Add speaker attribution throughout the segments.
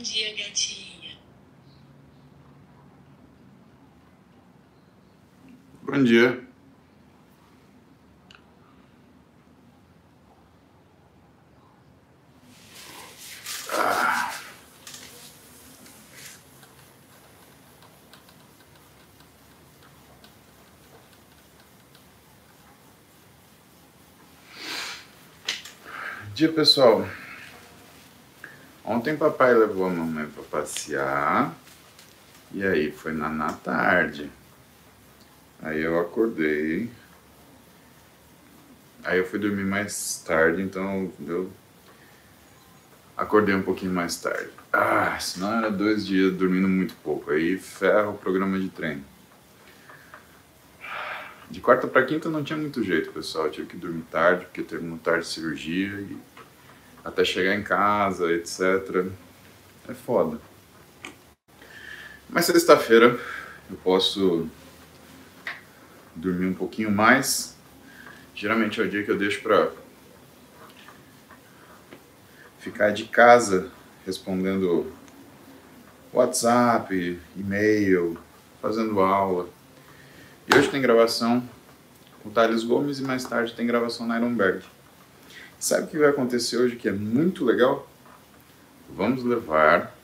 Speaker 1: Bom dia, gatinha.
Speaker 2: Bom dia. Bom dia, pessoal. Ontem papai levou a mamãe para passear. E aí, foi na, na tarde. Aí eu acordei. Aí eu fui dormir mais tarde, então eu acordei um pouquinho mais tarde. Ah, senão era dois dias dormindo muito pouco. Aí ferra o programa de treino. De quarta para quinta não tinha muito jeito, pessoal. Eu tive que dormir tarde, porque terminou tarde de cirurgia e até chegar em casa, etc. É foda. Mas sexta-feira eu posso dormir um pouquinho mais. Geralmente é o dia que eu deixo para ficar de casa respondendo WhatsApp, e-mail, fazendo aula. E hoje tem gravação com o Thales Gomes e mais tarde tem gravação na Ironberg. Sabe o que vai acontecer hoje que é muito legal? Vamos levar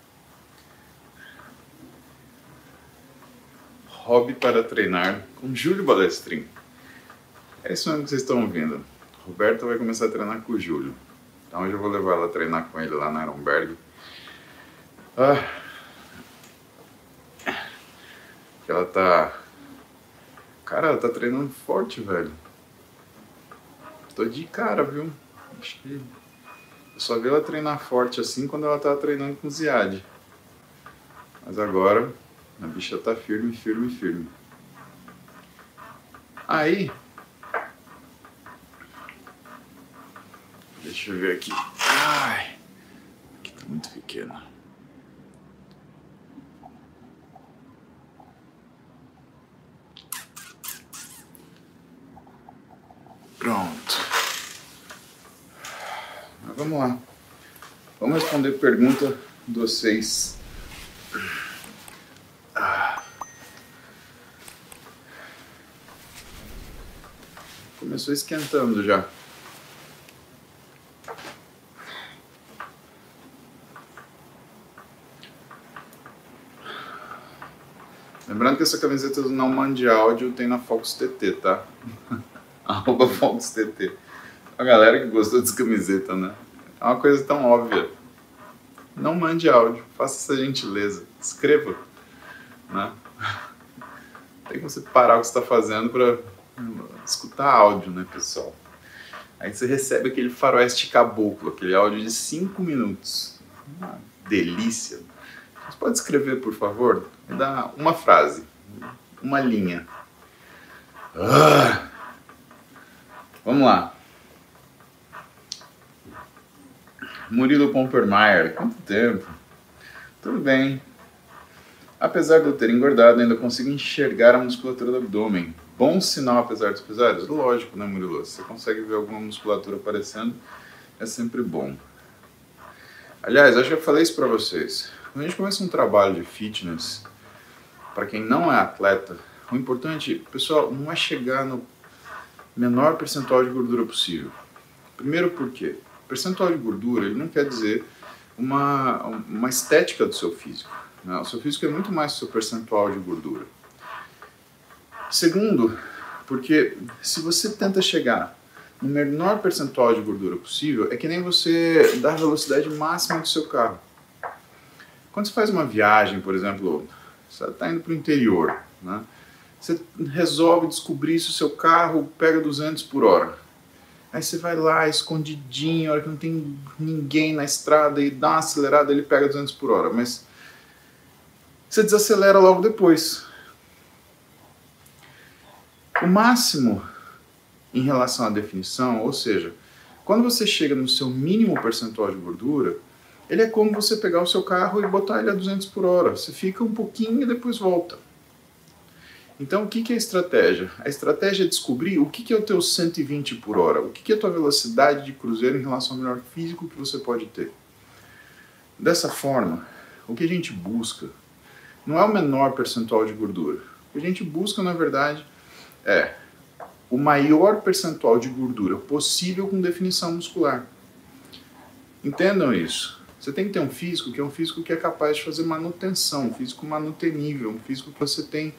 Speaker 2: Hobby para treinar com Júlio Balestrin. É isso mesmo que vocês estão ouvindo. Roberta vai começar a treinar com o Júlio. Então hoje eu vou levar ela a treinar com ele lá na Ironberg. Ah, ela tá. Cara, ela tá treinando forte, velho. Tô de cara, viu? Acho que eu só vi ela treinar forte assim quando ela tava treinando com o Ziad. Mas agora a bicha tá firme, firme, firme. Aí. Deixa eu ver aqui. Ai. Aqui tá muito pequeno. Pronto. Vamos lá. Vamos responder pergunta de vocês. Começou esquentando já. Lembrando que essa camiseta do Não Mande Áudio tem na Fox TT, tá? Arroba Fox TT. A galera que gostou dessa camiseta, né? É uma coisa tão óbvia. Não mande áudio, faça essa gentileza. Escreva. Né? Tem que você parar o que está fazendo para escutar áudio, né, pessoal? Aí você recebe aquele faroeste caboclo, aquele áudio de 5 minutos. Uma delícia. Você pode escrever, por favor? Dá uma frase, uma linha. Ah! Vamos lá. Murilo Pompermeier, quanto tempo? Tudo bem. Apesar de eu ter engordado, ainda consigo enxergar a musculatura do abdômen. Bom sinal apesar dos pesares? Lógico, né, Murilo? Você consegue ver alguma musculatura aparecendo, é sempre bom. Aliás, acho que eu falei isso para vocês. Quando a gente começa um trabalho de fitness, para quem não é atleta, o importante, pessoal, não é chegar no menor percentual de gordura possível. Primeiro porque percentual de gordura ele não quer dizer uma, uma estética do seu físico. Né? O seu físico é muito mais o seu percentual de gordura. Segundo, porque se você tenta chegar no menor percentual de gordura possível, é que nem você dar a velocidade máxima do seu carro. Quando você faz uma viagem, por exemplo, você está indo para o interior, né? você resolve descobrir se o seu carro pega 200 por hora. Aí você vai lá, escondidinho, a hora que não tem ninguém na estrada e dá uma acelerada, ele pega 200 por hora. Mas você desacelera logo depois. O máximo em relação à definição, ou seja, quando você chega no seu mínimo percentual de gordura, ele é como você pegar o seu carro e botar ele a 200 por hora. Você fica um pouquinho e depois volta. Então, o que é a estratégia? A estratégia é descobrir o que é o teu 120 por hora, o que é a tua velocidade de cruzeiro em relação ao melhor físico que você pode ter. Dessa forma, o que a gente busca não é o menor percentual de gordura. O que a gente busca, na verdade, é o maior percentual de gordura possível com definição muscular. Entendam isso. Você tem que ter um físico que é um físico que é capaz de fazer manutenção, um físico manutenível, um físico que você tem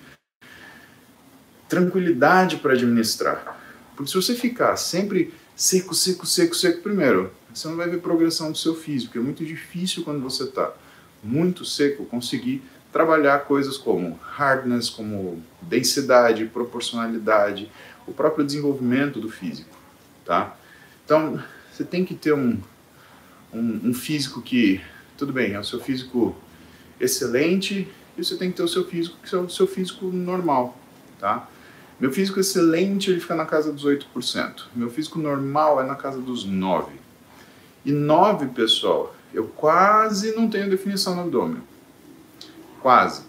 Speaker 2: tranquilidade para administrar. Porque se você ficar sempre seco, seco, seco, seco, primeiro, você não vai ver progressão do seu físico. É muito difícil quando você está muito seco conseguir trabalhar coisas como hardness, como densidade, proporcionalidade, o próprio desenvolvimento do físico, tá? Então, você tem que ter um, um, um físico que, tudo bem, é o seu físico excelente e você tem que ter o seu físico que é o seu físico normal, tá? Meu físico excelente ele fica na casa dos 8%. Meu físico normal é na casa dos 9%. E 9, pessoal, eu quase não tenho definição no abdômen. Quase.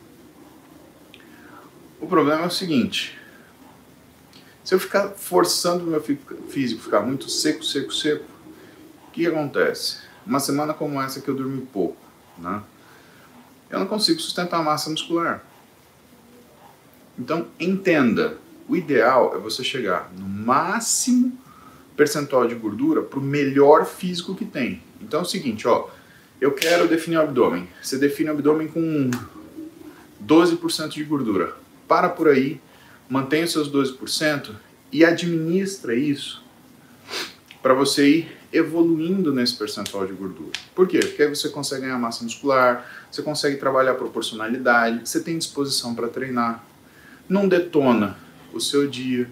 Speaker 2: O problema é o seguinte: se eu ficar forçando o meu físico ficar muito seco, seco, seco, o que acontece? Uma semana como essa que eu dormi pouco, né? Eu não consigo sustentar a massa muscular. Então, entenda, o ideal é você chegar no máximo percentual de gordura para o melhor físico que tem. Então é o seguinte, ó, eu quero definir o abdômen. Você define o abdômen com 12% de gordura. Para por aí, mantenha os seus 12% e administra isso para você ir evoluindo nesse percentual de gordura. Por quê? Porque aí você consegue ganhar massa muscular, você consegue trabalhar a proporcionalidade, você tem disposição para treinar, não detona o seu dia.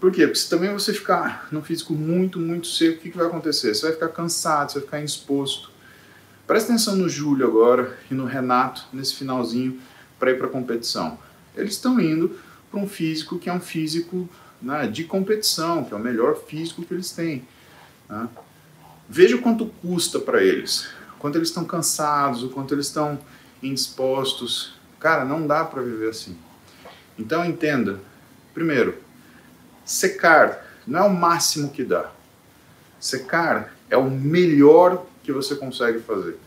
Speaker 2: Por quê? Porque se também você ficar num físico muito, muito seco, o que, que vai acontecer? Você vai ficar cansado, você vai ficar indisposto. Presta atenção no Júlio agora e no Renato nesse finalzinho para ir para a competição. Eles estão indo para um físico que é um físico né, de competição, que é o melhor físico que eles têm. Né? Veja quanto custa para eles, quanto eles estão cansados, o quanto eles estão indispostos. Cara, não dá para viver assim. Então entenda, primeiro, secar não é o máximo que dá. Secar é o melhor que você consegue fazer.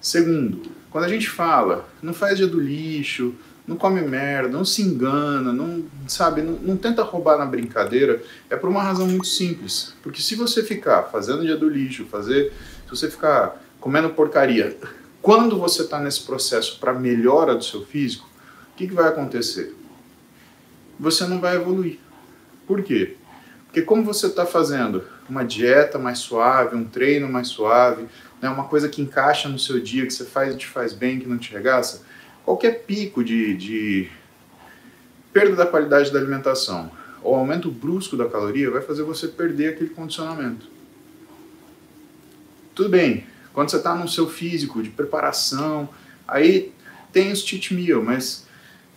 Speaker 2: Segundo, quando a gente fala, não faz dia do lixo, não come merda, não se engana, não sabe, não, não tenta roubar na brincadeira, é por uma razão muito simples. Porque se você ficar fazendo dia do lixo, fazer, se você ficar comendo porcaria, quando você está nesse processo para melhora do seu físico, o que, que vai acontecer? Você não vai evoluir. Por quê? Porque como você está fazendo uma dieta mais suave, um treino mais suave, né, uma coisa que encaixa no seu dia, que você faz e te faz bem, que não te regaça, qualquer pico de, de perda da qualidade da alimentação ou aumento brusco da caloria vai fazer você perder aquele condicionamento. Tudo bem, quando você está no seu físico de preparação, aí tem os cheat meal, mas,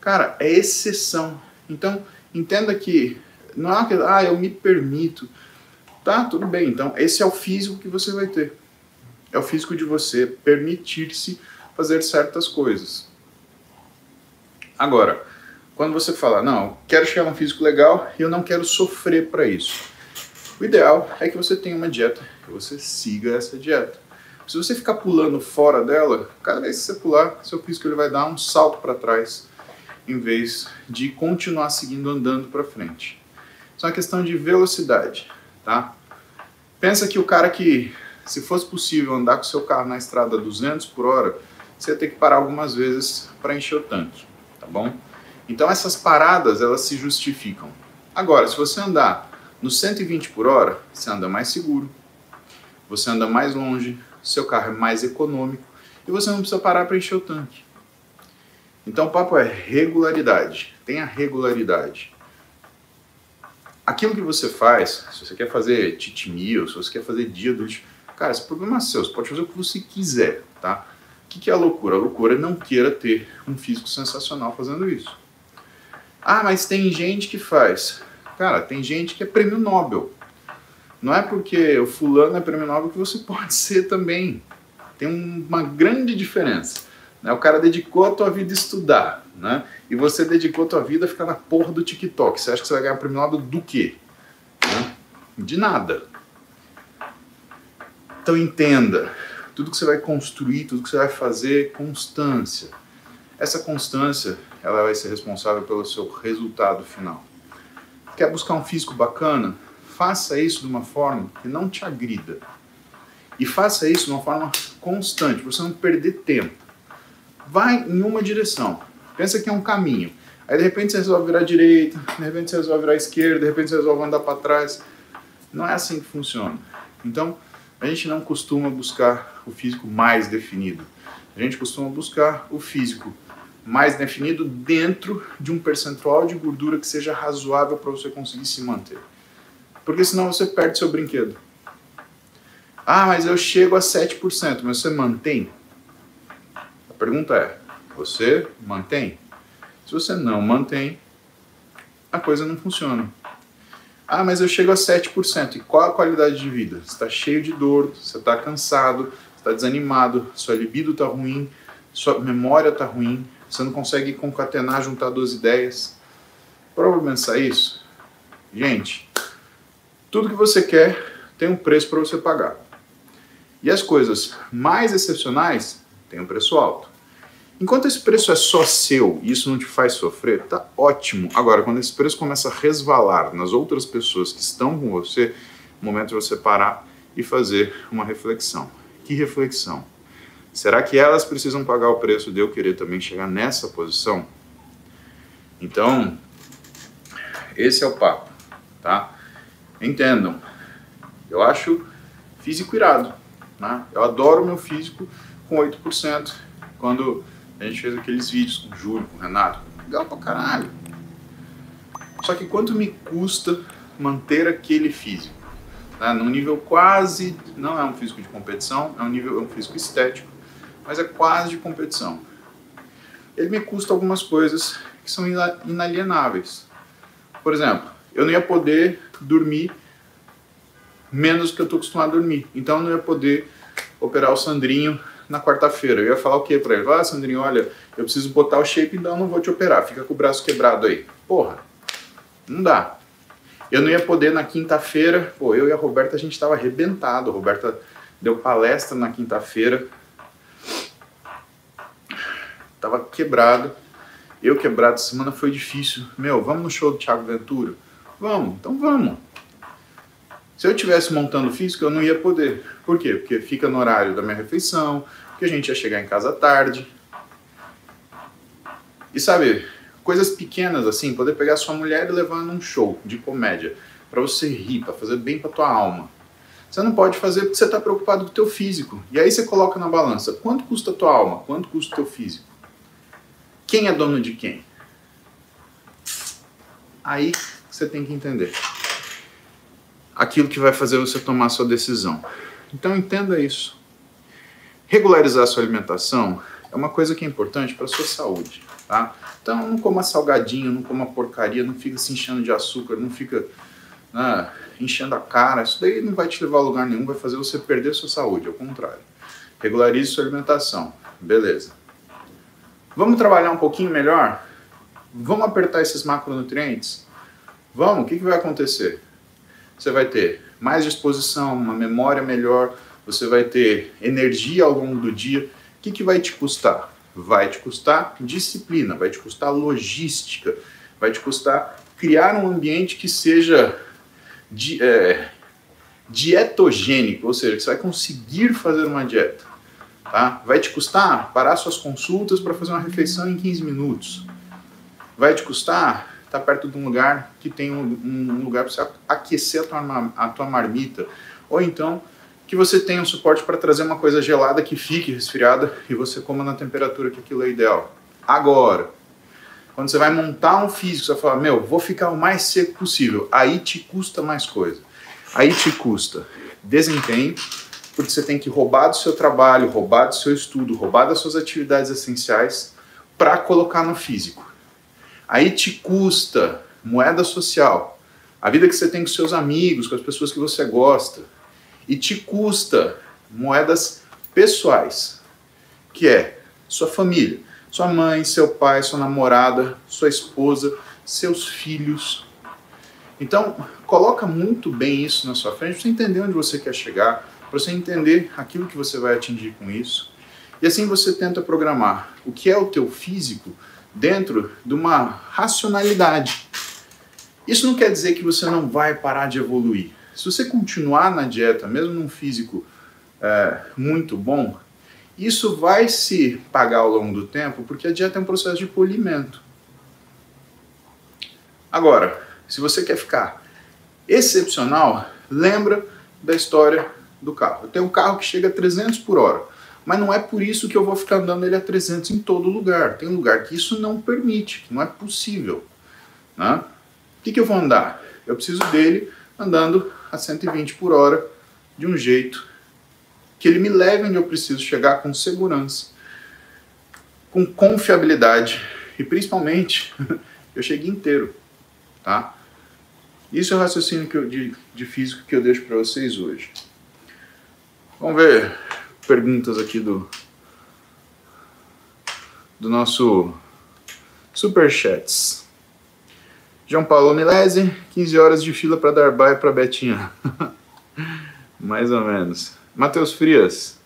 Speaker 2: cara, é exceção. Então, entenda que não é que, ah, eu me permito. Tá, tudo bem. Então, esse é o físico que você vai ter. É o físico de você permitir-se fazer certas coisas. Agora, quando você fala, não, quero chegar num físico legal e eu não quero sofrer para isso. O ideal é que você tenha uma dieta, que você siga essa dieta. Se você ficar pulando fora dela, cada vez que você pular, seu físico ele vai dar um salto para trás, em vez de continuar seguindo andando para frente. Isso é uma questão de velocidade, tá? Pensa que o cara que, se fosse possível andar com seu carro na estrada a 200 por hora, você ia ter que parar algumas vezes para encher o tanque, tá bom? Então essas paradas, elas se justificam. Agora, se você andar no 120 por hora, você anda mais seguro, você anda mais longe, seu carro é mais econômico e você não precisa parar para encher o tanque. Então o papo é regularidade. Tenha regularidade aquilo que você faz, se você quer fazer titimil, se você quer fazer dia do lixo, cara, esse problema é seu, você pode fazer o que você quiser, tá? O que, que é a loucura? A loucura é não queira ter um físico sensacional fazendo isso. Ah, mas tem gente que faz. Cara, tem gente que é prêmio Nobel. Não é porque o fulano é prêmio Nobel que você pode ser também. Tem uma grande diferença. Né? O cara dedicou a tua vida a estudar né? E você dedicou a tua vida a ficar na porra do TikTok. Você acha que você vai ganhar prêmio Nobel do quê? Né? De nada. Então entenda, tudo que você vai construir, tudo que você vai fazer, constância. Essa constância, ela vai ser responsável pelo seu resultado final. Quer buscar um físico bacana? Faça isso de uma forma que não te agrida. E faça isso de uma forma constante, para você não perder tempo. Vai em uma direção. Pensa que é um caminho. Aí de repente você resolve virar à direita, de repente você resolve virar à esquerda, de repente você resolve andar para trás. Não é assim que funciona. Então, a gente não costuma buscar o físico mais definido. A gente costuma buscar o físico mais definido dentro de um percentual de gordura que seja razoável para você conseguir se manter. Porque senão você perde seu brinquedo. Ah, mas eu chego a 7%, mas você mantém? Pergunta é: você mantém? Se você não mantém, a coisa não funciona. Ah, mas eu chego a 7%. E qual a qualidade de vida? Você está cheio de dor, você está cansado, está desanimado, sua libido está ruim, sua memória está ruim, você não consegue concatenar, juntar duas ideias. Provavelmente pensar isso? Gente, tudo que você quer tem um preço para você pagar. E as coisas mais excepcionais têm um preço alto. Enquanto esse preço é só seu e isso não te faz sofrer, tá ótimo. Agora, quando esse preço começa a resvalar nas outras pessoas que estão com você, é o momento de você parar e fazer uma reflexão. Que reflexão? Será que elas precisam pagar o preço de eu querer também chegar nessa posição? Então, esse é o papo, tá? Entendam. Eu acho físico irado, né? Eu adoro meu físico com 8%. Quando a gente fez aqueles vídeos com o Júlio, com o Renato, legal pra caralho. Só que quanto me custa manter aquele físico? Né? Num nível quase, não é um físico de competição, é um nível, é um físico estético mas é quase de competição. Ele me custa algumas coisas que são inalienáveis. Por exemplo, eu não ia poder dormir menos do que eu estou acostumado a dormir. Então eu não ia poder operar o Sandrinho na quarta-feira. Eu ia falar o quê para ele? Ah, Sandrinho, olha, eu preciso botar o shape, então não vou te operar. Fica com o braço quebrado aí. Porra, não dá. Eu não ia poder na quinta-feira. Pô, eu e a Roberta a gente estava arrebentado. A Roberta deu palestra na quinta-feira tava quebrado. Eu quebrado semana foi difícil. Meu, vamos no show do Thiago Ventura? Vamos, então vamos. Se eu tivesse montando físico, eu não ia poder. Por quê? Porque fica no horário da minha refeição, porque a gente ia chegar em casa tarde. E sabe, coisas pequenas assim, poder pegar sua mulher e levar num show de comédia, para você rir, para fazer bem para tua alma. Você não pode fazer porque você está preocupado com o teu físico. E aí você coloca na balança, quanto custa a tua alma? Quanto custa o teu físico? Quem é dono de quem? Aí você tem que entender aquilo que vai fazer você tomar sua decisão. Então entenda isso. Regularizar sua alimentação é uma coisa que é importante para a sua saúde, tá? Então não coma salgadinho, não coma porcaria, não fica se enchendo de açúcar, não fica né, enchendo a cara. Isso daí não vai te levar a lugar nenhum, vai fazer você perder sua saúde, ao contrário. Regularize sua alimentação, beleza. Vamos trabalhar um pouquinho melhor? Vamos apertar esses macronutrientes? Vamos, o que, que vai acontecer? Você vai ter mais disposição, uma memória melhor, você vai ter energia ao longo do dia. O que, que vai te custar? Vai te custar disciplina, vai te custar logística, vai te custar criar um ambiente que seja di, é, dietogênico, ou seja, que você vai conseguir fazer uma dieta. Tá? Vai te custar parar suas consultas para fazer uma refeição em 15 minutos. Vai te custar estar tá perto de um lugar que tem um, um lugar para você aquecer a tua, a tua marmita. Ou então que você tenha um suporte para trazer uma coisa gelada que fique resfriada e você coma na temperatura que aquilo é ideal. Agora, quando você vai montar um físico, você vai falar, meu, vou ficar o mais seco possível. Aí te custa mais coisa. Aí te custa desempenho, porque você tem que roubar do seu trabalho, roubar do seu estudo, roubar das suas atividades essenciais para colocar no físico. Aí te custa moeda social, a vida que você tem com seus amigos, com as pessoas que você gosta, e te custa moedas pessoais, que é sua família, sua mãe, seu pai, sua namorada, sua esposa, seus filhos. Então, coloca muito bem isso na sua frente, para você entender onde você quer chegar, para você entender aquilo que você vai atingir com isso. E assim você tenta programar o que é o teu físico dentro de uma racionalidade. Isso não quer dizer que você não vai parar de evoluir. Se você continuar na dieta, mesmo num físico é, muito bom, isso vai se pagar ao longo do tempo, porque a dieta é um processo de polimento. Agora, se você quer ficar excepcional, lembra da história do carro. Eu tenho um carro que chega a 300 por hora, mas não é por isso que eu vou ficar andando ele a 300 em todo lugar. Tem lugar que isso não permite, que não é possível. Né? O que, que eu vou andar? Eu preciso dele andando a 120 por hora de um jeito que ele me leve onde eu preciso chegar com segurança, com confiabilidade e principalmente eu cheguei inteiro, tá? Isso é o raciocínio eu, de, de físico que eu deixo para vocês hoje. Vamos ver perguntas aqui do do nosso superchats. João Paulo Milese, 15 horas de fila para dar baia para Betinha. Mais ou menos. Matheus Frias.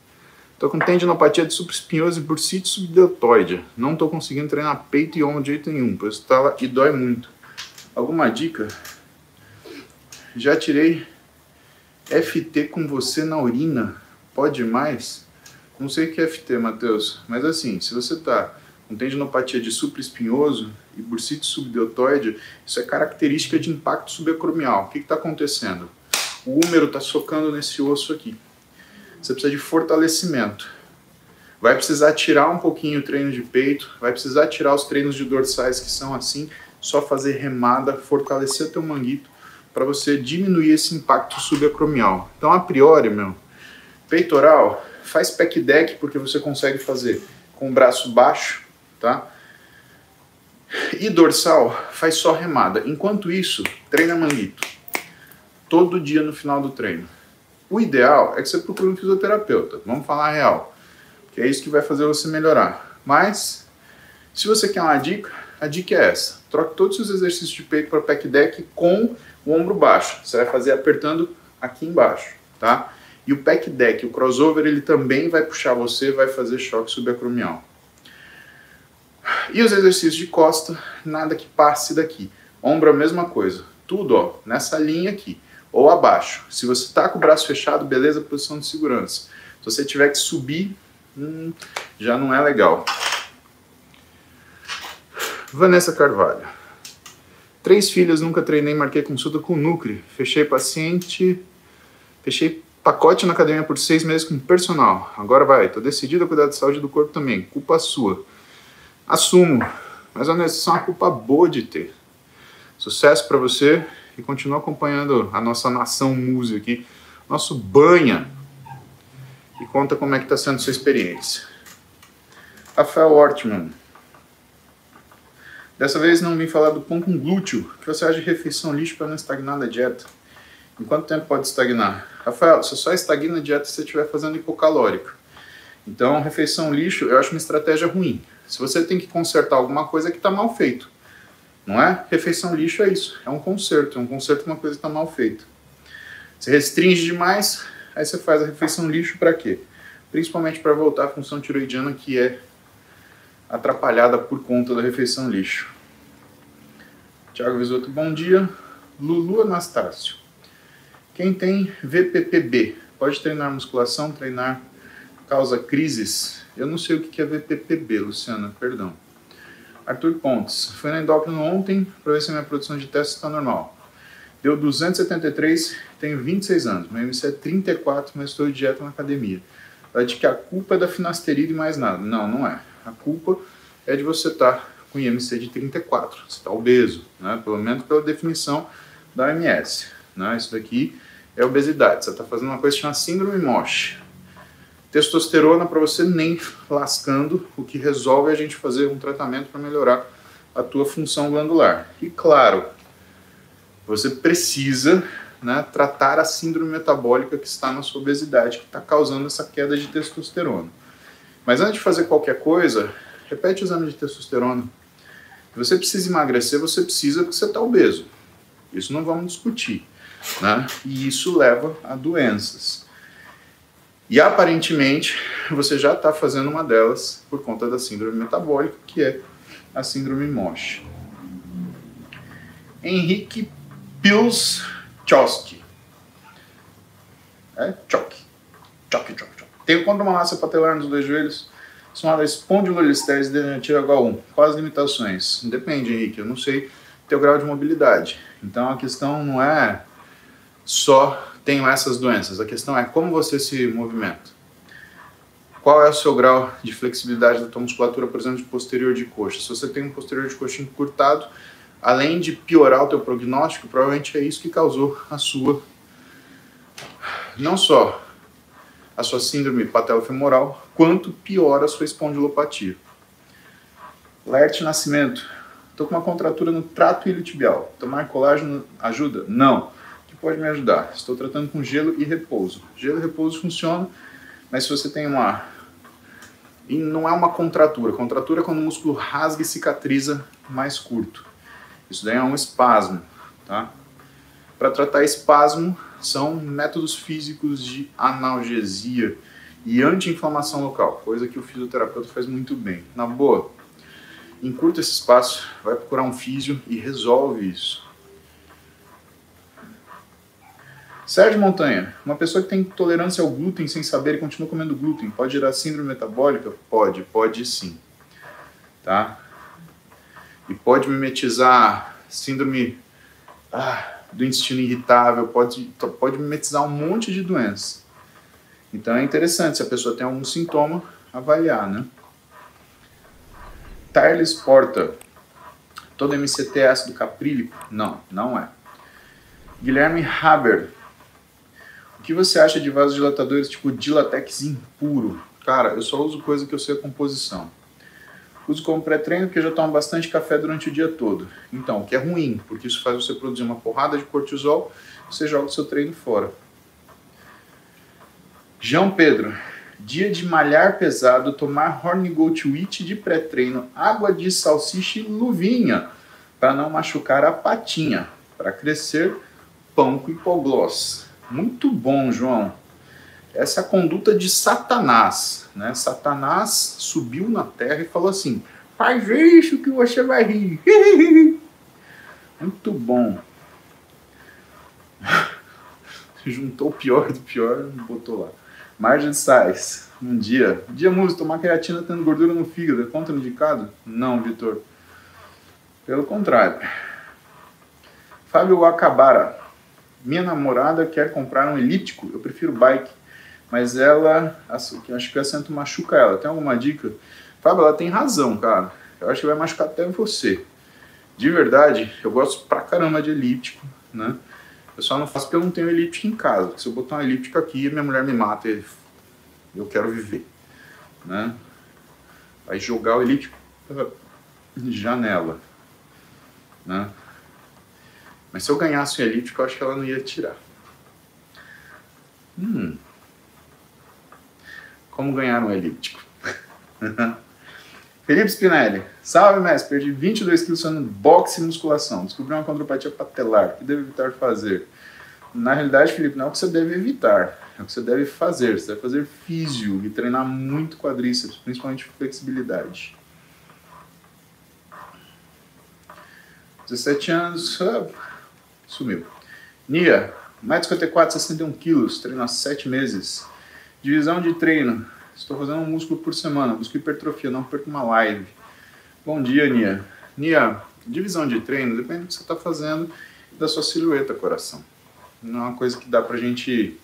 Speaker 2: Tô com tendinopatia de supraespinhoso e bursite subdeltoide. Não tô conseguindo treinar peito e ombro de jeito nenhum, pois tá e dói muito. Alguma dica? Já tirei FT com você na urina. Pode mais? Não sei o que é FT, Matheus, mas assim, se você tá com tendinopatia de supraespinhoso e bursite subdeltoide, isso é característica de impacto subacromial. O que está acontecendo? O húmero está socando nesse osso aqui você precisa de fortalecimento. Vai precisar tirar um pouquinho o treino de peito, vai precisar tirar os treinos de dorsais que são assim, só fazer remada, fortalecer teu manguito para você diminuir esse impacto subacromial. Então, a priori, meu, peitoral, faz pec deck porque você consegue fazer com o braço baixo, tá? E dorsal, faz só remada. Enquanto isso, treina manguito. Todo dia no final do treino. O ideal é que você procure um fisioterapeuta, vamos falar a real, que é isso que vai fazer você melhorar. Mas, se você quer uma dica, a dica é essa: troque todos os exercícios de peito para pec deck com o ombro baixo. Você vai fazer apertando aqui embaixo, tá? E o pec deck, o crossover, ele também vai puxar você, vai fazer choque subacromial. E os exercícios de costa, nada que passe daqui. Ombro a mesma coisa. Tudo, ó, nessa linha aqui ou abaixo. Se você está com o braço fechado, beleza, posição de segurança. Se você tiver que subir, hum, já não é legal. Vanessa Carvalho. Três filhas, nunca treinei, marquei consulta com o Nucre. Fechei paciente, fechei pacote na academia por seis meses com personal. Agora vai, tô decidido a cuidar da saúde do corpo também. Culpa sua. Assumo, mas é uma culpa boa de ter. Sucesso para você e continua acompanhando a nossa nação Muse aqui, nosso banha, e conta como é que está sendo sua experiência. Rafael Ortman. Dessa vez não vim falar do pão com glúteo. Que você de refeição lixo para não estagnar na dieta? Em quanto tempo pode estagnar? Rafael, você só estagna a dieta se você estiver fazendo hipocalórico. Então, refeição lixo eu acho uma estratégia ruim. Se você tem que consertar alguma coisa que está mal feito. Não é? Refeição lixo é isso. É um conserto. É um conserto de uma coisa que está mal feita. Você restringe demais, aí você faz a refeição lixo para quê? Principalmente para voltar à função tiroidiana que é atrapalhada por conta da refeição lixo. Tiago Visoto, bom dia. Lulu Anastácio. Quem tem VPPB pode treinar musculação, treinar causa crises? Eu não sei o que é VPPB, Luciana, perdão. Arthur Pontes, fui na endócrino ontem para ver se minha produção de testes está normal. Deu 273, tenho 26 anos, meu MC é 34, mas estou de dieta na academia. Ela diz que a culpa é da finasterida e mais nada. Não, não é. A culpa é de você estar tá com IMC de 34, você está obeso, né? pelo menos pela definição da OMS. Né? Isso daqui é obesidade, você está fazendo uma coisa que chama síndrome MOSH. Testosterona para você nem lascando, o que resolve é a gente fazer um tratamento para melhorar a tua função glandular. E claro, você precisa né, tratar a síndrome metabólica que está na sua obesidade, que está causando essa queda de testosterona. Mas antes de fazer qualquer coisa, repete o exame de testosterona. Se você precisa emagrecer, você precisa porque você está obeso. Isso não vamos discutir. Né? E isso leva a doenças. E aparentemente você já está fazendo uma delas por conta da síndrome metabólica, que é a síndrome MOSH. Henrique Pilschowski. É Chok. Chok, Chok, Chok. Tem condromalácia patelar nos dois joelhos, chamada espondilolistese degenerativa H1. Quais as limitações? Depende, Henrique. Eu não sei teu grau de mobilidade. Então a questão não é só tenho essas doenças. A questão é como você se movimenta. Qual é o seu grau de flexibilidade da tua musculatura, por exemplo, de posterior de coxa? Se você tem um posterior de coxa encurtado, além de piorar o teu prognóstico, provavelmente é isso que causou a sua não só a sua síndrome patelofemoral, quanto piora a sua espondilopatia. Lerte Nascimento. Estou com uma contratura no trato iliotibial. Tomar colágeno ajuda? Não. Pode me ajudar? Estou tratando com gelo e repouso. Gelo e repouso funciona, mas se você tem uma... E não é uma contratura. Contratura é quando o músculo rasga e cicatriza mais curto. Isso daí é um espasmo, tá? Para tratar espasmo, são métodos físicos de analgesia e anti-inflamação local, coisa que o fisioterapeuta faz muito bem. Na boa, encurta esse espaço, vai procurar um físio e resolve isso. Sérgio Montanha, uma pessoa que tem intolerância ao glúten sem saber e continua comendo glúten, pode gerar síndrome metabólica? Pode, pode sim. Tá? E pode mimetizar síndrome ah, do intestino irritável, pode, pode mimetizar um monte de doenças. Então é interessante, se a pessoa tem algum sintoma, avaliar, né? Tarles Porta. Todo MCT é ácido caprílico? Não, não é. Guilherme Haber. Que você acha de vasodilatadores tipo Dilatex impuro? Cara, eu só uso coisa que eu sei a composição. Uso como pré-treino porque já tomo bastante café durante o dia todo. Então, o que é ruim, porque isso faz você produzir uma porrada de cortisol, você joga o seu treino fora. João Pedro, dia de malhar pesado, tomar Horny Goat Wheat de pré-treino, água de salsicha e luvinha, para não machucar a patinha, para crescer pão com hipogloss. Muito bom, João. Essa é a conduta de Satanás. Né? Satanás subiu na terra e falou assim: faz isso que você vai rir. Muito bom. Juntou o pior do pior e botou lá. Margem de sais. Um dia. Dia músico, tomar creatina tendo gordura no fígado. É contraindicado? Não, Vitor. Pelo contrário. Fábio Acabara. Minha namorada quer comprar um elíptico. Eu prefiro bike mas ela, acho que o assento machuca ela. Tem alguma dica? Fábio, ela tem razão, cara. Eu acho que vai machucar até você. De verdade, eu gosto pra caramba de elíptico, né? Eu só não faço porque eu não tenho elíptico em casa. Se eu botar um elíptico aqui, minha mulher me mata e eu quero viver, né? Vai jogar o elíptico de janela, né? Mas se eu ganhasse um elíptico, eu acho que ela não ia tirar. Hum, como ganhar um elíptico. Felipe Spinelli. Salve, mestre. Perdi 22 quilos fazendo boxe e musculação. Descobri uma condropatia patelar. O que devo evitar fazer? Na realidade, Felipe, não é o que você deve evitar. É o que você deve fazer. Você deve fazer físio e treinar muito quadríceps, principalmente flexibilidade. 17 anos. Sumiu. Nia, 1,54m, 61 quilos. Treino há 7 meses. Divisão de treino. Estou fazendo um músculo por semana. Busco hipertrofia, não perco uma live. Bom dia, Nia. Nia, divisão de treino depende do que você está fazendo da sua silhueta, coração. Não é uma coisa que dá pra gente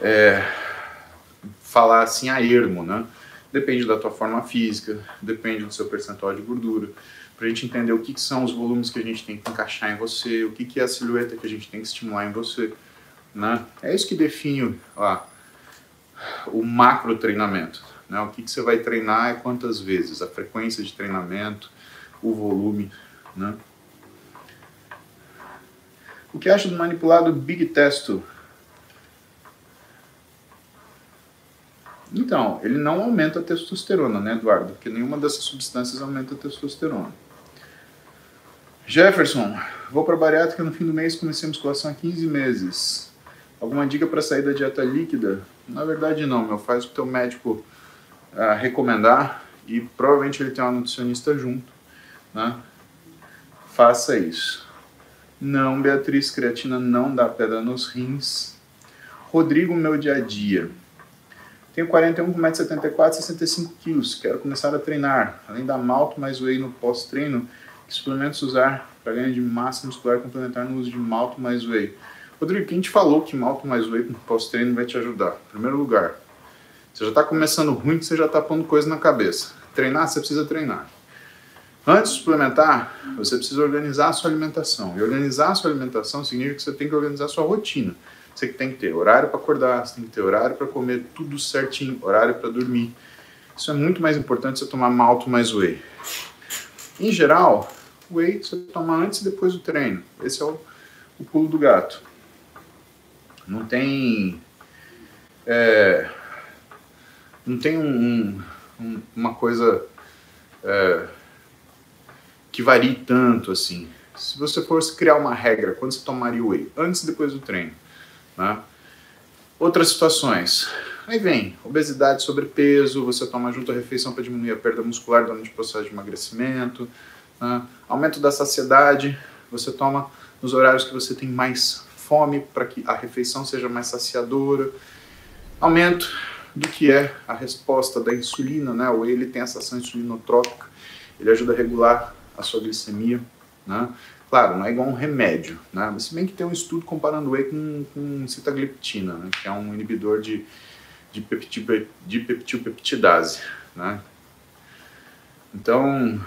Speaker 2: é, falar assim a ermo, né? Depende da tua forma física, depende do seu percentual de gordura, pra gente entender o que, que são os volumes que a gente tem que encaixar em você, o que, que é a silhueta que a gente tem que estimular em você, né? É isso que define ó, o macro treinamento. Né? O que, que você vai treinar é quantas vezes, a frequência de treinamento, o volume. Né? O que acha do manipulado Big Testo? Então, ele não aumenta a testosterona, né, Eduardo? Porque nenhuma dessas substâncias aumenta a testosterona. Jefferson, vou para bariátrica no fim do mês, comecei a musculação há 15 meses. Alguma dica para sair da dieta líquida? Na verdade não, meu, faz o teu médico uh, recomendar e provavelmente ele tem uma nutricionista junto, né? Faça isso. Não, Beatriz, creatina não dá pedra nos rins. Rodrigo, meu dia a dia. Tenho 41, 1,74m, 65 kg. Quero começar a treinar. Além da malto mais whey no pós-treino, suplementos usar para ganho de massa muscular complementar no uso de malto mais whey? Rodrigo, quem te falou que malto mais whey no pós-treino vai te ajudar? Em primeiro lugar, você já está começando ruim, você já está pondo coisa na cabeça. Treinar, você precisa treinar. Antes de suplementar, você precisa organizar a sua alimentação. E organizar a sua alimentação significa que você tem que organizar a sua rotina. Você tem que ter horário para acordar, você tem que ter horário para comer tudo certinho, horário para dormir. Isso é muito mais importante você tomar malto mais whey. Em geral, whey você toma antes e depois do treino. Esse é o, o pulo do gato. Não tem. É, não tem um, um, uma coisa é, que varie tanto assim. Se você fosse criar uma regra, quando você tomaria whey? Antes e depois do treino. Né? Outras situações. Aí vem obesidade, sobrepeso, você toma junto a refeição para diminuir a perda muscular durante o processo de emagrecimento. Né? Aumento da saciedade, você toma nos horários que você tem mais fome para que a refeição seja mais saciadora. Aumento do que é a resposta da insulina, né? O ele tem essa ação insulinotrópica, ele ajuda a regular a sua glicemia, né? Claro, não é igual um remédio, né? Mas se bem que tem um estudo comparando o whey com, com citagliptina, né? que é um inibidor de, de, peptil, de peptidase, né? Então,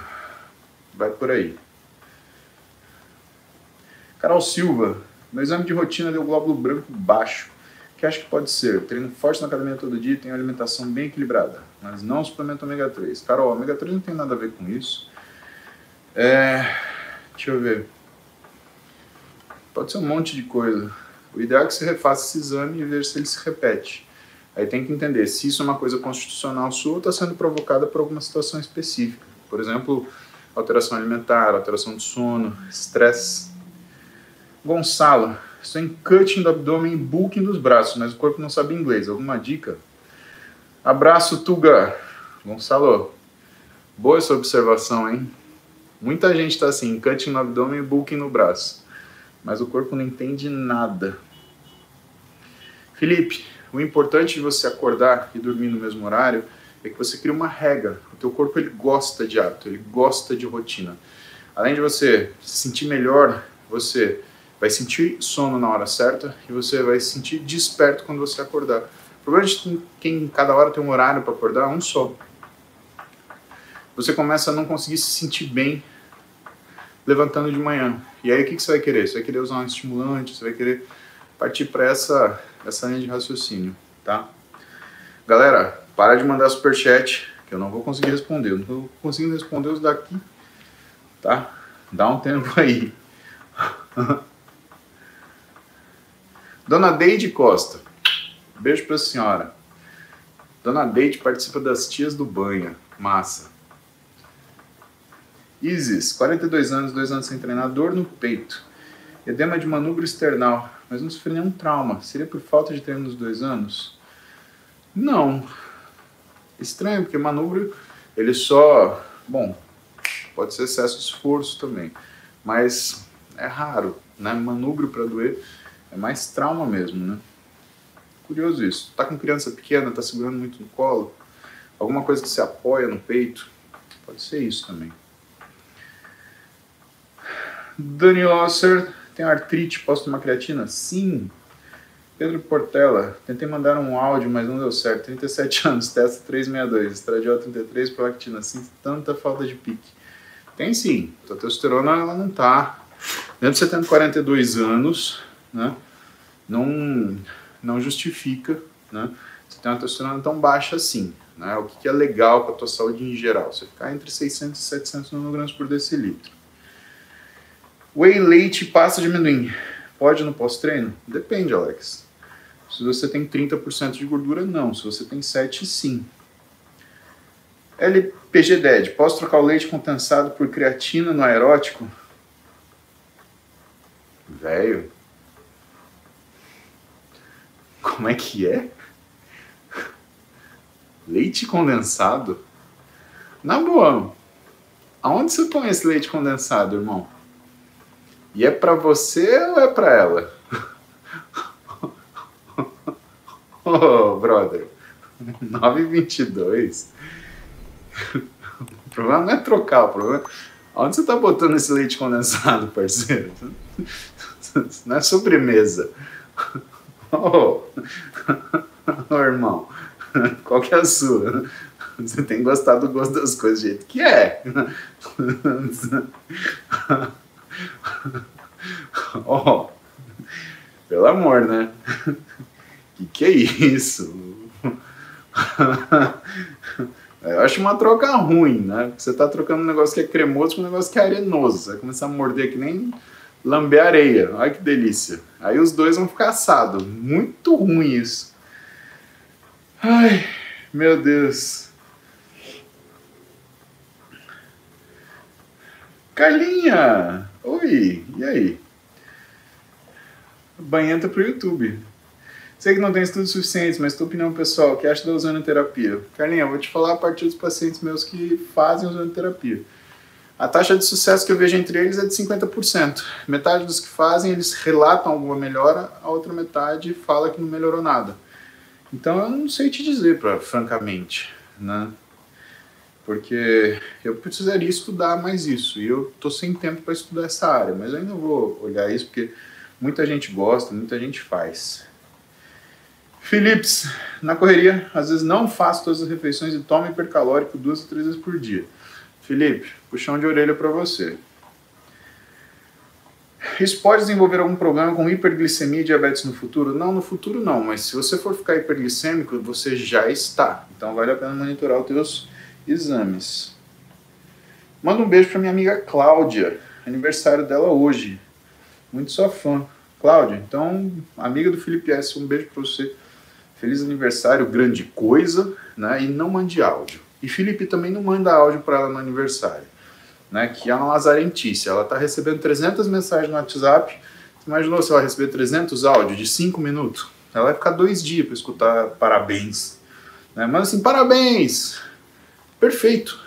Speaker 2: vai por aí. Carol Silva, meu exame de rotina deu glóbulo branco baixo. O que acho que pode ser? Treino forte na academia todo dia e tenho alimentação bem equilibrada, mas não suplemento ômega 3. Carol, ômega 3 não tem nada a ver com isso. É, Deixa eu ver. Pode ser um monte de coisa. O ideal é que você refaça esse exame e veja se ele se repete. Aí tem que entender se isso é uma coisa constitucional sua ou está sendo provocada por alguma situação específica. Por exemplo, alteração alimentar, alteração de sono, estresse. Gonçalo, estou em cutting do abdômen e bulking dos braços, mas o corpo não sabe inglês. Alguma dica? Abraço, Tuga. Gonçalo, boa essa observação, hein? Muita gente está assim, cutting no abdômen e bulking no braço. Mas o corpo não entende nada. Felipe, o importante de você acordar e dormir no mesmo horário é que você cria uma regra. O teu corpo ele gosta de hábito, ele gosta de rotina. Além de você se sentir melhor, você vai sentir sono na hora certa e você vai se sentir desperto quando você acordar. O problema de quem cada hora tem um horário para acordar é um só. Você começa a não conseguir se sentir bem levantando de manhã. E aí o que, que você vai querer? Você vai querer usar um estimulante, você vai querer partir para essa, essa linha de raciocínio, tá? Galera, para de mandar superchat, que eu não vou conseguir responder. Eu não estou conseguindo responder os daqui, tá? Dá um tempo aí. Dona Deide Costa, beijo pra senhora. Dona Deide participa das tias do banho, massa. Isis, 42 anos, 2 anos sem treinador no peito. Edema de manubro external, mas não sofreu nenhum trauma. Seria por falta de treino nos dois anos? Não. Estranho, porque manubro, ele só. Bom, pode ser excesso de esforço também, mas é raro, né? Manubro para doer é mais trauma mesmo, né? Curioso isso. Tá com criança pequena, tá segurando muito no colo, alguma coisa que se apoia no peito, pode ser isso também. Dani Osser, tem artrite, posso tomar creatina? Sim. Pedro Portela, tentei mandar um áudio, mas não deu certo. 37 anos, testa 362, estradiol 33, prolactina. Sinto tanta falta de pique. Tem sim, a testosterona ela não tá. De você tendo 42 anos, né, não, não justifica, né, você tem uma testosterona tão baixa assim. Né, o que, que é legal para tua saúde em geral? Você ficar entre 600 e 700 nanogramas por decilitro. Whey, leite e pasta de amendoim. Pode no pós-treino? Depende, Alex. Se você tem 30% de gordura, não. Se você tem 7, sim. LPG DED. Posso trocar o leite condensado por creatina no aerótico? Velho. Como é que é? Leite condensado? Na boa, aonde você põe esse leite condensado, irmão? E é pra você ou é pra ela? Oh, brother. 9,22. O problema não é trocar, o problema é onde você tá botando esse leite condensado, parceiro? Não é sobremesa. Oh, oh irmão, qual que é a sua? Você tem gostado do gosto das coisas do jeito que é. Oh, pelo amor, né? Que que é isso? Eu acho uma troca ruim, né? Você tá trocando um negócio que é cremoso com um negócio que é arenoso. Você vai começar a morder que nem lamber areia. Olha que delícia. Aí os dois vão ficar assados. Muito ruim isso. Ai, meu Deus. Carlinha! Oi, e aí? Banhenta pro YouTube. Sei que não tem estudos suficientes, mas tua opinião pessoal, o que acha da ozonoterapia? Carlinha, eu vou te falar a partir dos pacientes meus que fazem ozonoterapia. A taxa de sucesso que eu vejo entre eles é de 50%. Metade dos que fazem, eles relatam alguma melhora, a outra metade fala que não melhorou nada. Então eu não sei te dizer, pra, francamente, né? Porque eu precisaria estudar mais isso, e eu tô sem tempo para estudar essa área, mas eu ainda vou olhar isso porque muita gente gosta, muita gente faz. Philips, na correria, às vezes não faço todas as refeições e tomo hipercalórico duas ou três vezes por dia. Felipe, puxão de orelha para você. Isso pode desenvolver algum problema com hiperglicemia e diabetes no futuro? Não, no futuro não, mas se você for ficar hiperglicêmico, você já está. Então vale a pena monitorar os teus exames. Manda um beijo para minha amiga Cláudia, aniversário dela hoje. Muito sua fã. Cláudia, então, amiga do Felipe S, um beijo para você. Feliz aniversário, grande coisa, né? E não mande áudio. E Felipe também não manda áudio para ela no aniversário, né? Que é uma lazarentice. Ela tá recebendo 300 mensagens no WhatsApp. Você imaginou se ela receber 300 áudios de 5 minutos? Ela vai ficar dois dias para escutar parabéns. Né? Mas assim, parabéns! Perfeito!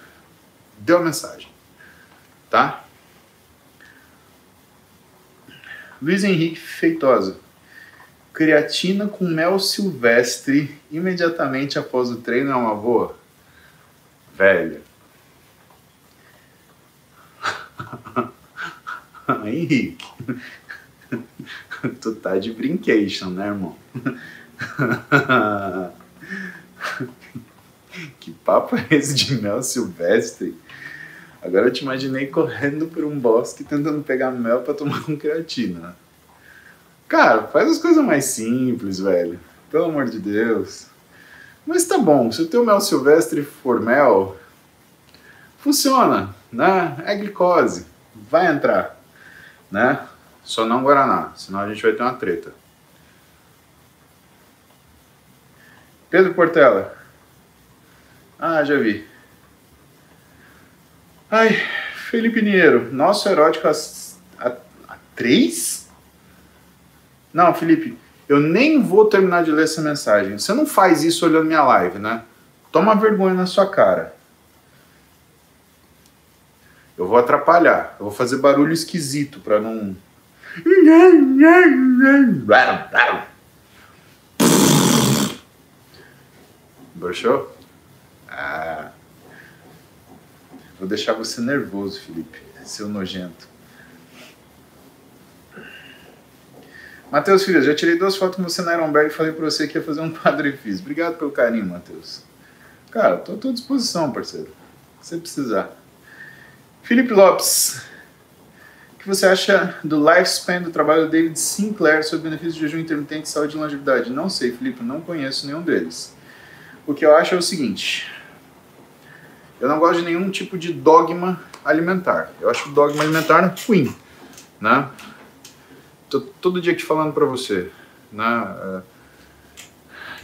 Speaker 2: Deu a mensagem. Tá? Luiz Henrique Feitosa creatina com mel silvestre imediatamente após o treino é uma boa? Velho. Henrique. tu tá de brincation, né, irmão? que papo é esse de mel silvestre? Agora eu te imaginei correndo por um bosque tentando pegar mel para tomar com creatina. Cara, faz as coisas mais simples, velho. Pelo amor de Deus. Mas tá bom, se o teu mel silvestre for mel, funciona, né? É glicose, vai entrar, né? Só não Guaraná, senão a gente vai ter uma treta. Pedro Portela. Ah, já vi. Ai, Felipe Pinheiro, nosso erótico a, a, a três? Não, Felipe, eu nem vou terminar de ler essa mensagem. Você não faz isso olhando minha live, né? Toma vergonha na sua cara. Eu vou atrapalhar. Eu vou fazer barulho esquisito para não. Broxou? Ah. Vou deixar você nervoso, Felipe, seu nojento. Matheus Filho, já tirei duas fotos com você na Ironberg e falei pra você que ia fazer um Padre Fiz. Obrigado pelo carinho, Matheus. Cara, tô à tua disposição, parceiro. Se precisar. Felipe Lopes. O que você acha do lifespan do trabalho do David Sinclair sobre benefícios de jejum intermitente, saúde e longevidade? Não sei, Felipe, não conheço nenhum deles. O que eu acho é o seguinte. Eu não gosto de nenhum tipo de dogma alimentar. Eu acho o dogma alimentar ruim, né? Tô todo dia aqui falando para você, né? É,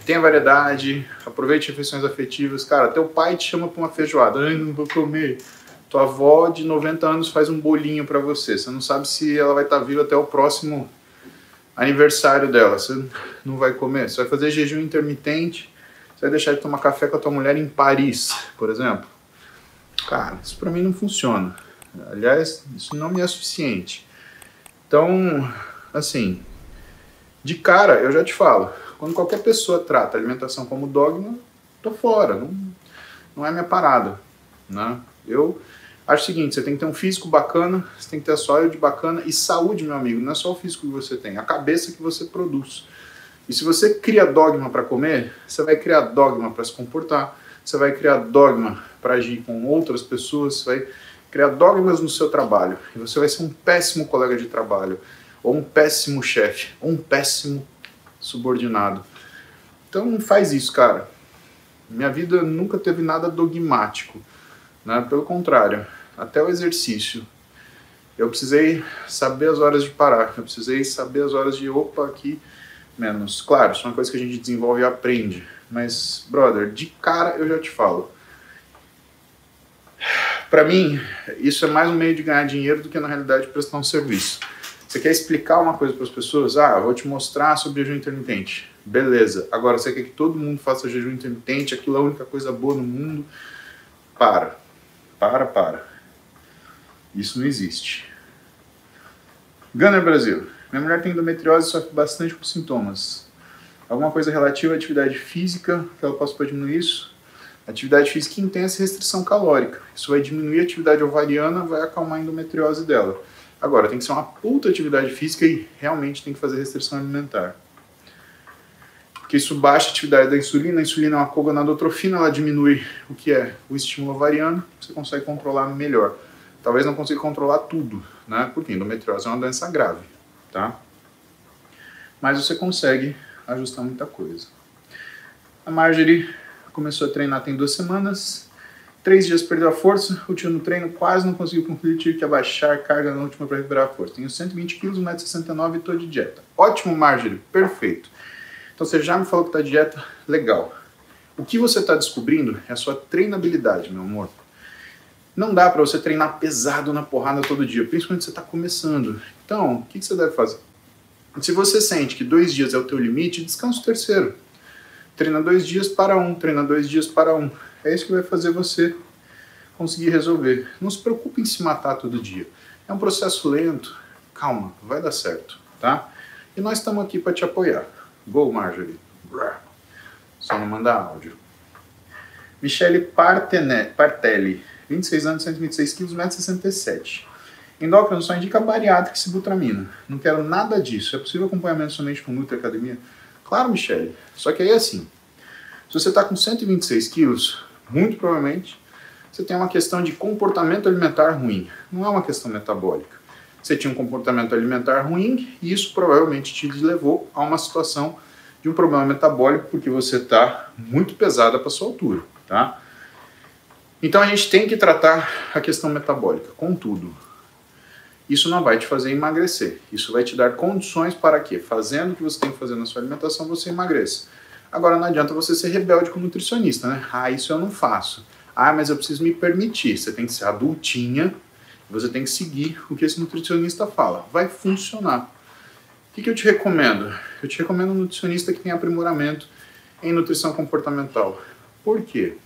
Speaker 2: tenha variedade, aproveite refeições afetivas. Cara, teu pai te chama para uma feijoada, ai, não vou comer. Tua avó de 90 anos faz um bolinho para você. Você não sabe se ela vai estar tá viva até o próximo aniversário dela. Você não vai comer. Você vai fazer jejum intermitente. Você vai deixar de tomar café com a tua mulher em Paris, por exemplo. Cara, isso para mim não funciona. Aliás, isso não me é suficiente. Então, assim, de cara, eu já te falo, quando qualquer pessoa trata alimentação como dogma, tô fora, não, não é minha parada, né? Eu acho o seguinte, você tem que ter um físico bacana, você tem que ter a saúde bacana e saúde, meu amigo, não é só o físico que você tem, é a cabeça que você produz. E se você cria dogma para comer, você vai criar dogma para se comportar, você vai criar dogma para agir com outras pessoas, você vai criar dogmas no seu trabalho. E você vai ser um péssimo colega de trabalho, ou um péssimo chefe, ou um péssimo subordinado. Então não faz isso, cara. Minha vida nunca teve nada dogmático. Né? Pelo contrário, até o exercício. Eu precisei saber as horas de parar, eu precisei saber as horas de opa aqui menos. Claro, isso é uma coisa que a gente desenvolve e aprende. Mas, brother, de cara eu já te falo para mim, isso é mais um meio de ganhar dinheiro do que na realidade prestar um serviço. Você quer explicar uma coisa para as pessoas? Ah, eu vou te mostrar sobre jejum intermitente. Beleza. Agora, você quer que todo mundo faça jejum intermitente? Aquilo é a única coisa boa no mundo? Para. Para, para. Isso não existe. Gunner Brasil. Minha mulher tem endometriose e sofre bastante com sintomas. Alguma coisa relativa à atividade física que ela possa diminuir isso? Atividade física intensa e restrição calórica. Isso vai diminuir a atividade ovariana, vai acalmar a endometriose dela. Agora, tem que ser uma puta atividade física e realmente tem que fazer restrição alimentar. Porque isso baixa a atividade da insulina. A insulina é uma cogonadotrofina, ela diminui o que é o estímulo ovariano, você consegue controlar melhor. Talvez não consiga controlar tudo, né? Porque endometriose é uma doença grave, tá? Mas você consegue ajustar muita coisa. A Marjorie começou a treinar tem duas semanas. Três dias perdeu a força, o tio no treino quase não conseguiu concluir, tive que abaixar a carga na última para recuperar a força. Tenho 120 quilos, 1,69m e estou de dieta. Ótimo, Marjorie, perfeito. Então você já me falou que está dieta, legal. O que você está descobrindo é a sua treinabilidade, meu amor. Não dá para você treinar pesado na porrada todo dia, principalmente se você está começando. Então, o que, que você deve fazer? Se você sente que dois dias é o teu limite, descansa o terceiro treina dois dias para um, treina dois dias para um. É isso que vai fazer você conseguir resolver. Não se preocupe em se matar todo dia. É um processo lento. Calma, vai dar certo, tá? E nós estamos aqui para te apoiar. Go, Marjorie. Só não mandar áudio. Michele Partelli, 26 anos, 126 quilos, 1,67m. Endócrino só indica bariátrica e sibutramina. Não quero nada disso. É possível acompanhamento somente com Nutri Academia? Claro, Michele. Só que aí assim, se você está com 126 quilos, muito provavelmente você tem uma questão de comportamento alimentar ruim. Não é uma questão metabólica. Você tinha um comportamento alimentar ruim e isso provavelmente te levou a uma situação de um problema metabólico porque você está muito pesada para sua altura, tá? Então a gente tem que tratar a questão metabólica, contudo isso não vai te fazer emagrecer. Isso vai te dar condições para que, fazendo o que você tem que fazer na sua alimentação, você emagreça. Agora não adianta você ser rebelde com nutricionista, né? Ah, isso eu não faço. Ah, mas eu preciso me permitir. Você tem que ser adultinha, você tem que seguir o que esse nutricionista fala. Vai funcionar. O que, que eu te recomendo? Eu te recomendo um nutricionista que tem aprimoramento em nutrição comportamental. Por quê?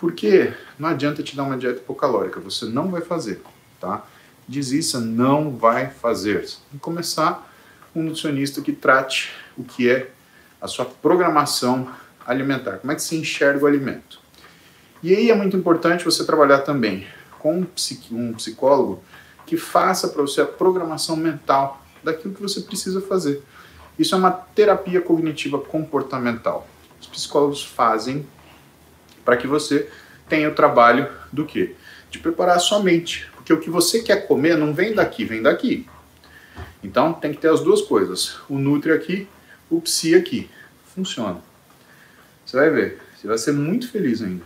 Speaker 2: Porque não adianta te dar uma dieta hipocalórica, você não vai fazer, tá? desista, não vai fazer. Tem que começar um nutricionista que trate o que é a sua programação alimentar, como é que você enxerga o alimento. E aí é muito importante você trabalhar também com um psicólogo que faça para você a programação mental daquilo que você precisa fazer. Isso é uma terapia cognitiva comportamental. Os psicólogos fazem para que você tenha o trabalho do quê? De preparar a sua mente porque o que você quer comer não vem daqui, vem daqui. Então tem que ter as duas coisas. O Nutri aqui, o Psi aqui. Funciona. Você vai ver. Você vai ser muito feliz ainda.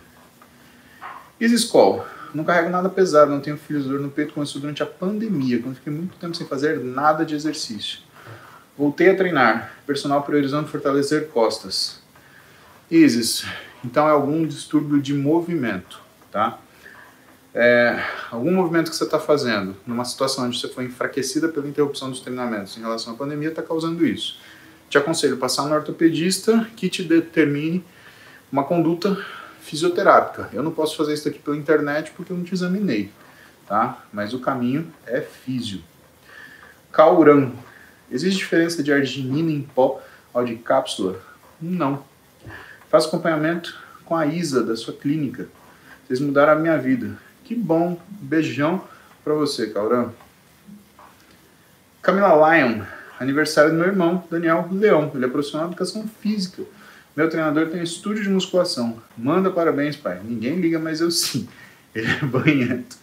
Speaker 2: Isiscol. Não carrego nada pesado, não tenho filhos dor no peito. Começou durante a pandemia, quando fiquei muito tempo sem fazer nada de exercício. Voltei a treinar. Personal priorizando fortalecer costas. Isis. Então é algum distúrbio de movimento, tá? é, algum movimento que você está fazendo numa situação onde você foi enfraquecida pela interrupção dos treinamentos em relação à pandemia está causando isso. Te aconselho passar no ortopedista que te determine uma conduta fisioterápica. Eu não posso fazer isso aqui pela internet porque eu não te examinei, tá? Mas o caminho é físio. Cauran. Existe diferença de arginina em pó ao de cápsula? Não. Faça acompanhamento com a Isa da sua clínica. Vocês mudaram a minha vida. Que bom. Beijão para você, Cauran. Camila Lyon. Aniversário do meu irmão, Daniel Leão. Ele é profissional de educação física. Meu treinador tem estúdio de musculação. Manda parabéns, pai. Ninguém liga, mas eu sim. Ele é banhento.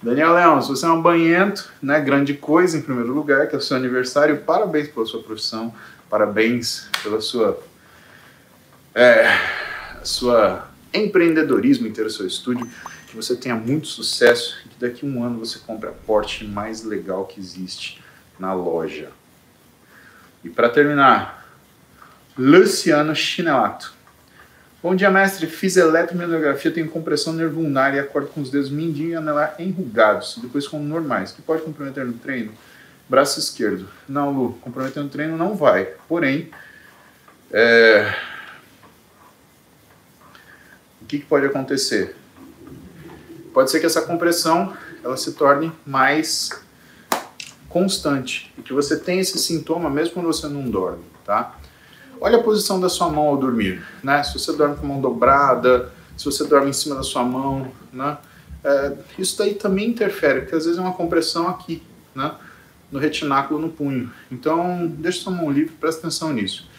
Speaker 2: Daniel Leão, se você é um banhento, né, grande coisa em primeiro lugar, que é o seu aniversário, parabéns pela sua profissão, parabéns pela sua, é, sua empreendedorismo em ter o seu estúdio, que você tenha muito sucesso e que daqui a um ano você compre a porte mais legal que existe na loja. E para terminar, Luciano Chinelato. Bom dia, mestre. Fiz eletromiografia, tenho compressão nervulnar e acordo com os dedos mindinho e anelar enrugados, depois como normais. que pode comprometer no treino? Braço esquerdo. Não, Lu, comprometer no treino não vai. Porém, é... o que, que pode acontecer? Pode ser que essa compressão ela se torne mais constante e que você tenha esse sintoma mesmo quando você não dorme, tá? Olha a posição da sua mão ao dormir, né? Se você dorme com a mão dobrada, se você dorme em cima da sua mão, né? É, isso daí também interfere, porque às vezes é uma compressão aqui, né? No retináculo, no punho. Então, deixa sua mão livre, presta atenção nisso.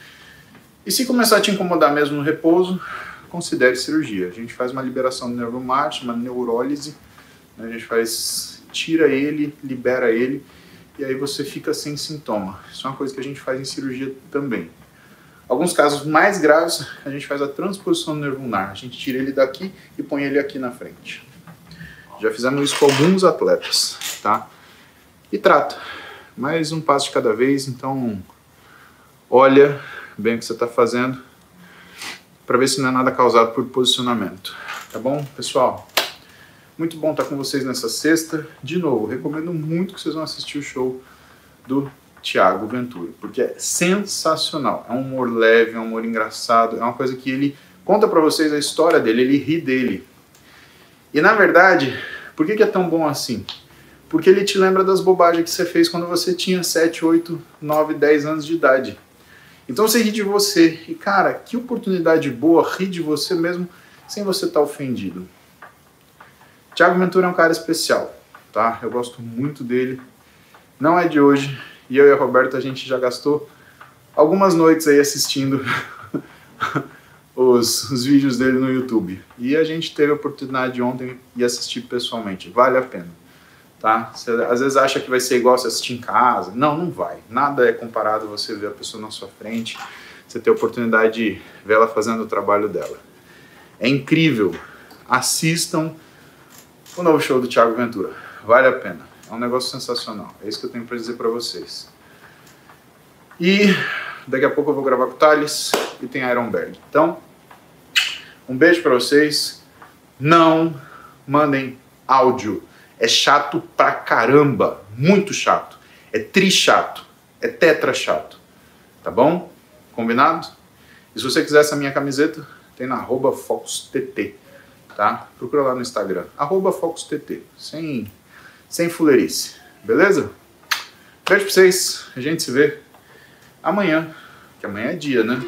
Speaker 2: E se começar a te incomodar mesmo no repouso, considere cirurgia. A gente faz uma liberação do nervo mate, uma neurólise, né? a gente faz, tira ele, libera ele, e aí você fica sem sintoma. Isso é uma coisa que a gente faz em cirurgia também. Alguns casos mais graves, a gente faz a transposição do nervo ulnar. A gente tira ele daqui e põe ele aqui na frente. Já fizemos isso com alguns atletas, tá? E trata. Mais um passo de cada vez, então olha bem o que você está fazendo para ver se não é nada causado por posicionamento. Tá bom, pessoal? Muito bom estar com vocês nessa sexta. De novo, recomendo muito que vocês vão assistir o show do Tiago Ventura, porque é sensacional. É um humor leve, é um humor engraçado, é uma coisa que ele conta para vocês a história dele, ele ri dele. E na verdade, por que, é tão bom assim? Porque ele te lembra das bobagens que você fez quando você tinha 7, 8, 9, 10 anos de idade. Então você ri de você. E cara, que oportunidade boa rir de você mesmo sem você estar tá ofendido. Tiago Ventura é um cara especial, tá? Eu gosto muito dele. Não é de hoje, e eu e a Roberta a gente já gastou algumas noites aí assistindo os, os vídeos dele no YouTube. E a gente teve a oportunidade ontem de assistir pessoalmente. Vale a pena. Tá? Você às vezes acha que vai ser igual você assistir em casa. Não, não vai. Nada é comparado a você ver a pessoa na sua frente, você ter a oportunidade de ver ela fazendo o trabalho dela. É incrível. Assistam o novo show do Thiago Ventura. Vale a pena. É um negócio sensacional. É isso que eu tenho para dizer para vocês. E daqui a pouco eu vou gravar com o Thales e tem Ironberg. Então, um beijo para vocês. Não mandem áudio. É chato pra caramba. Muito chato. É tri chato. É tetra chato. Tá bom? Combinado? E se você quiser essa minha camiseta, tem na arroba FocusTT. Tá? Procura lá no Instagram. Arroba. Sem sem fuleirice. Beleza? Beijo pra vocês. A gente se vê amanhã. Que amanhã é dia, né?